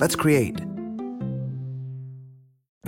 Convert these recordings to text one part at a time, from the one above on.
Let's create.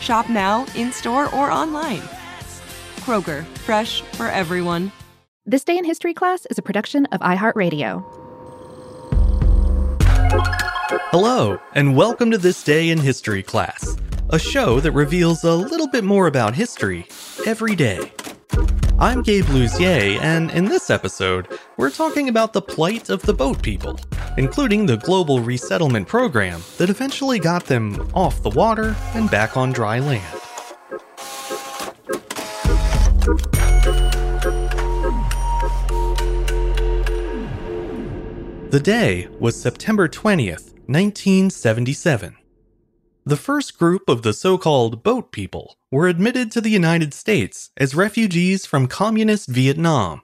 Shop now, in store, or online. Kroger, fresh for everyone. This Day in History class is a production of iHeartRadio. Hello, and welcome to This Day in History class, a show that reveals a little bit more about history every day. I'm Gabe Luzier, and in this episode, we're talking about the plight of the boat people, including the global resettlement program that eventually got them off the water and back on dry land. The day was September 20th, 1977. The first group of the so called boat people were admitted to the United States as refugees from communist Vietnam.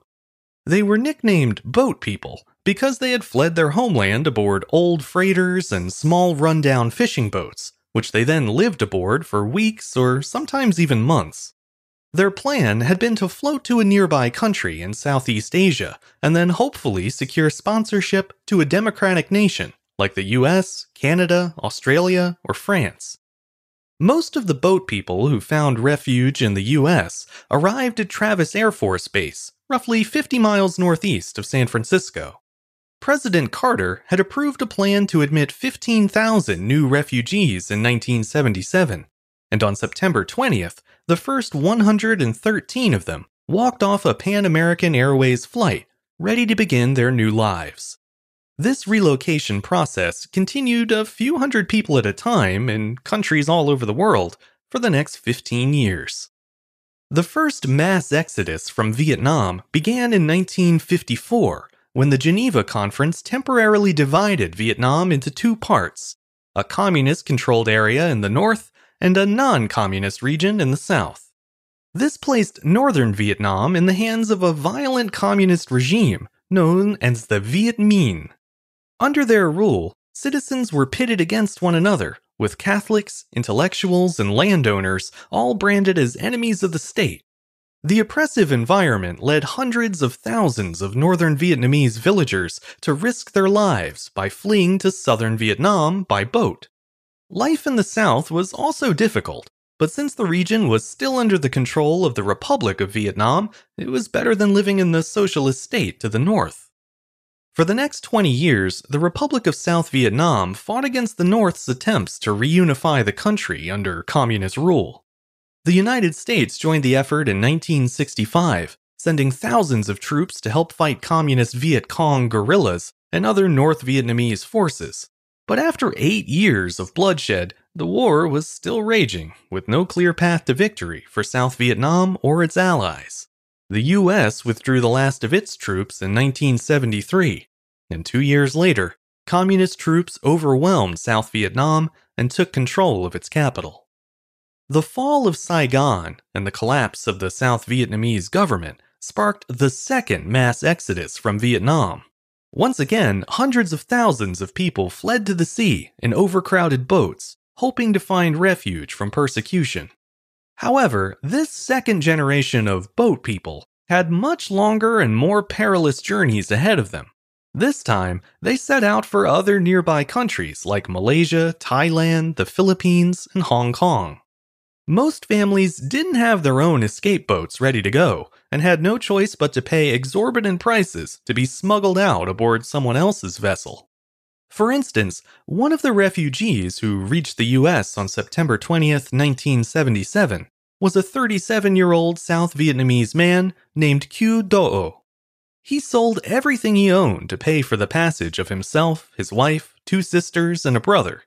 They were nicknamed boat people because they had fled their homeland aboard old freighters and small rundown fishing boats, which they then lived aboard for weeks or sometimes even months. Their plan had been to float to a nearby country in Southeast Asia and then hopefully secure sponsorship to a democratic nation like the US, Canada, Australia, or France. Most of the boat people who found refuge in the US arrived at Travis Air Force Base, roughly 50 miles northeast of San Francisco. President Carter had approved a plan to admit 15,000 new refugees in 1977, and on September 20th, the first 113 of them walked off a Pan American Airways flight, ready to begin their new lives. This relocation process continued a few hundred people at a time in countries all over the world for the next 15 years. The first mass exodus from Vietnam began in 1954 when the Geneva Conference temporarily divided Vietnam into two parts a communist controlled area in the north and a non communist region in the south. This placed northern Vietnam in the hands of a violent communist regime known as the Viet Minh. Under their rule, citizens were pitted against one another, with Catholics, intellectuals, and landowners all branded as enemies of the state. The oppressive environment led hundreds of thousands of northern Vietnamese villagers to risk their lives by fleeing to southern Vietnam by boat. Life in the south was also difficult, but since the region was still under the control of the Republic of Vietnam, it was better than living in the socialist state to the north. For the next 20 years, the Republic of South Vietnam fought against the North's attempts to reunify the country under communist rule. The United States joined the effort in 1965, sending thousands of troops to help fight communist Viet Cong guerrillas and other North Vietnamese forces. But after eight years of bloodshed, The war was still raging, with no clear path to victory for South Vietnam or its allies. The US withdrew the last of its troops in 1973, and two years later, communist troops overwhelmed South Vietnam and took control of its capital. The fall of Saigon and the collapse of the South Vietnamese government sparked the second mass exodus from Vietnam. Once again, hundreds of thousands of people fled to the sea in overcrowded boats, hoping to find refuge from persecution. However, this second generation of boat people had much longer and more perilous journeys ahead of them. This time, they set out for other nearby countries like Malaysia, Thailand, the Philippines, and Hong Kong. Most families didn't have their own escape boats ready to go and had no choice but to pay exorbitant prices to be smuggled out aboard someone else's vessel. For instance, one of the refugees who reached the US on September 20th, 1977, was a 37 year old South Vietnamese man named Q Do. He sold everything he owned to pay for the passage of himself, his wife, two sisters, and a brother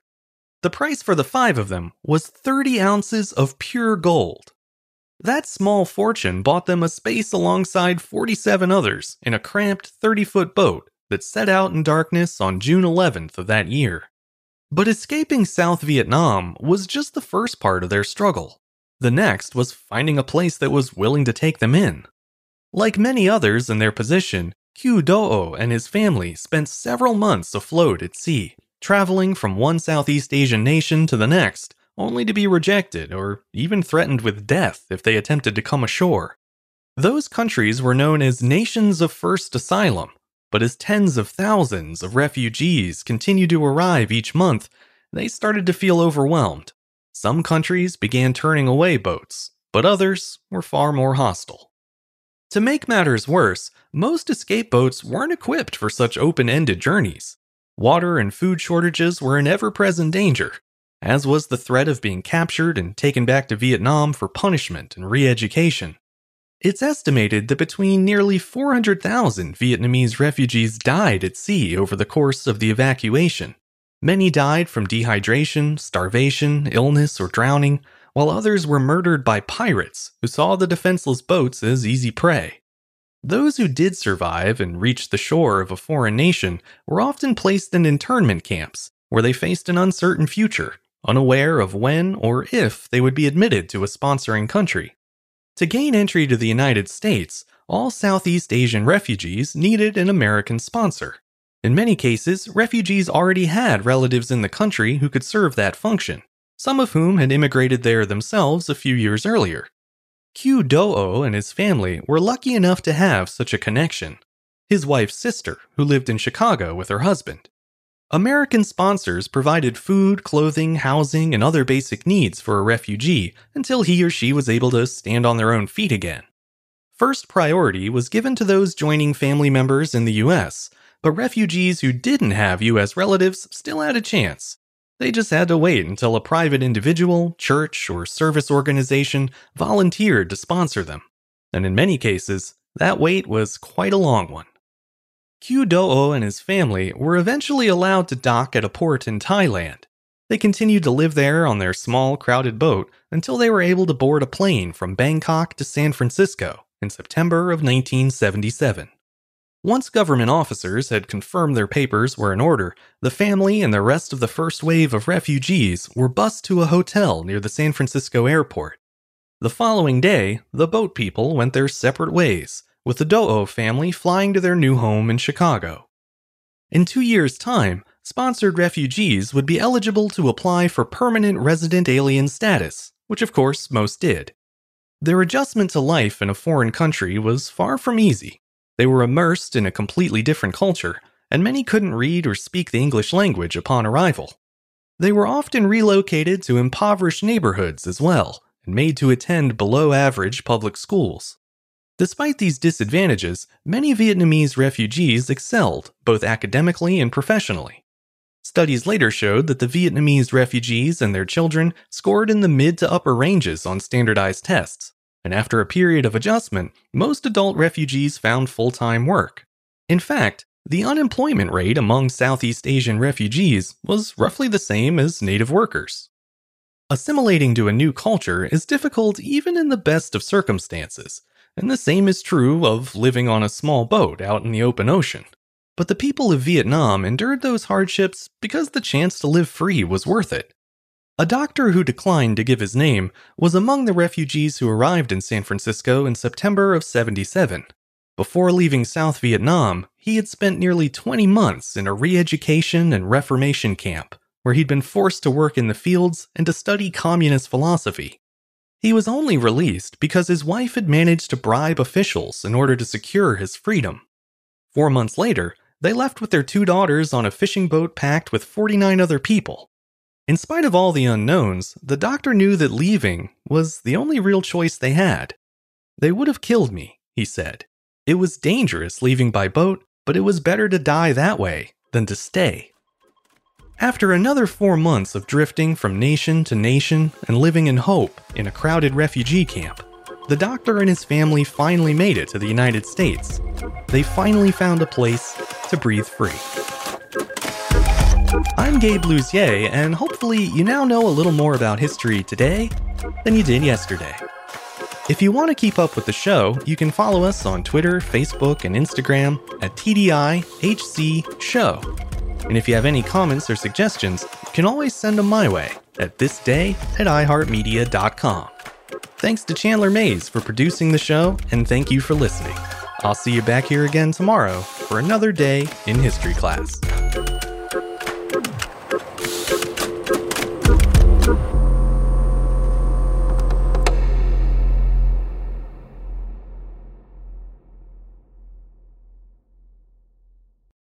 the price for the five of them was 30 ounces of pure gold. That small fortune bought them a space alongside 47 others in a cramped 30 foot boat that set out in darkness on June 11th of that year. But escaping South Vietnam was just the first part of their struggle. The next was finding a place that was willing to take them in. Like many others in their position, Q Do and his family spent several months afloat at sea, traveling from one Southeast Asian nation to the next, only to be rejected or even threatened with death if they attempted to come ashore. Those countries were known as nations of first asylum, but as tens of thousands of refugees continued to arrive each month, they started to feel overwhelmed. Some countries began turning away boats, but others were far more hostile. To make matters worse, most escape boats weren't equipped for such open ended journeys. Water and food shortages were an ever present danger, as was the threat of being captured and taken back to Vietnam for punishment and re education. It's estimated that between nearly 400,000 Vietnamese refugees died at sea over the course of the evacuation. Many died from dehydration, starvation, illness, or drowning, while others were murdered by pirates who saw the defenseless boats as easy prey. Those who did survive and reach the shore of a foreign nation were often placed in internment camps, where they faced an uncertain future, unaware of when or if they would be admitted to a sponsoring country. To gain entry to the United States, all Southeast Asian refugees needed an American sponsor. In many cases, refugees already had relatives in the country who could serve that function, some of whom had immigrated there themselves a few years earlier. Q Do and his family were lucky enough to have such a connection. His wife's sister, who lived in Chicago with her husband. American sponsors provided food, clothing, housing, and other basic needs for a refugee until he or she was able to stand on their own feet again. First priority was given to those joining family members in the US, but refugees who didn't have US relatives still had a chance. They just had to wait until a private individual, church, or service organization volunteered to sponsor them. And in many cases, that wait was quite a long one. Q Do and his family were eventually allowed to dock at a port in Thailand. They continued to live there on their small, crowded boat until they were able to board a plane from Bangkok to San Francisco in September of 1977. Once government officers had confirmed their papers were in order, the family and the rest of the first wave of refugees were bused to a hotel near the San Francisco airport. The following day, the boat people went their separate ways, with the Do'o family flying to their new home in Chicago. In two years' time, sponsored refugees would be eligible to apply for permanent resident alien status, which of course most did. Their adjustment to life in a foreign country was far from easy. They were immersed in a completely different culture, and many couldn't read or speak the English language upon arrival. They were often relocated to impoverished neighborhoods as well, and made to attend below average public schools. Despite these disadvantages, many Vietnamese refugees excelled, both academically and professionally. Studies later showed that the Vietnamese refugees and their children scored in the mid to upper ranges on standardized tests, and after a period of adjustment, most adult refugees found full time work. In fact, the unemployment rate among Southeast Asian refugees was roughly the same as native workers. Assimilating to a new culture is difficult even in the best of circumstances, and the same is true of living on a small boat out in the open ocean. But the people of Vietnam endured those hardships because the chance to live free was worth it. A doctor who declined to give his name was among the refugees who arrived in San Francisco in September of 77. Before leaving South Vietnam, he had spent nearly 20 months in a re education and reformation camp where he'd been forced to work in the fields and to study communist philosophy. He was only released because his wife had managed to bribe officials in order to secure his freedom. Four months later, they left with their two daughters on a fishing boat packed with 49 other people. In spite of all the unknowns, the doctor knew that leaving was the only real choice they had. They would have killed me, he said. It was dangerous leaving by boat, but it was better to die that way than to stay. After another four months of drifting from nation to nation and living in hope in a crowded refugee camp, the doctor and his family finally made it to the United States. They finally found a place to breathe free. I'm Gabe Luzier, and hopefully you now know a little more about history today than you did yesterday. If you want to keep up with the show, you can follow us on Twitter, Facebook, and Instagram at TDIHC Show. And if you have any comments or suggestions, you can always send them my way at thisday at iHeartMedia.com. Thanks to Chandler Mayes for producing the show, and thank you for listening. I'll see you back here again tomorrow for another day in history class.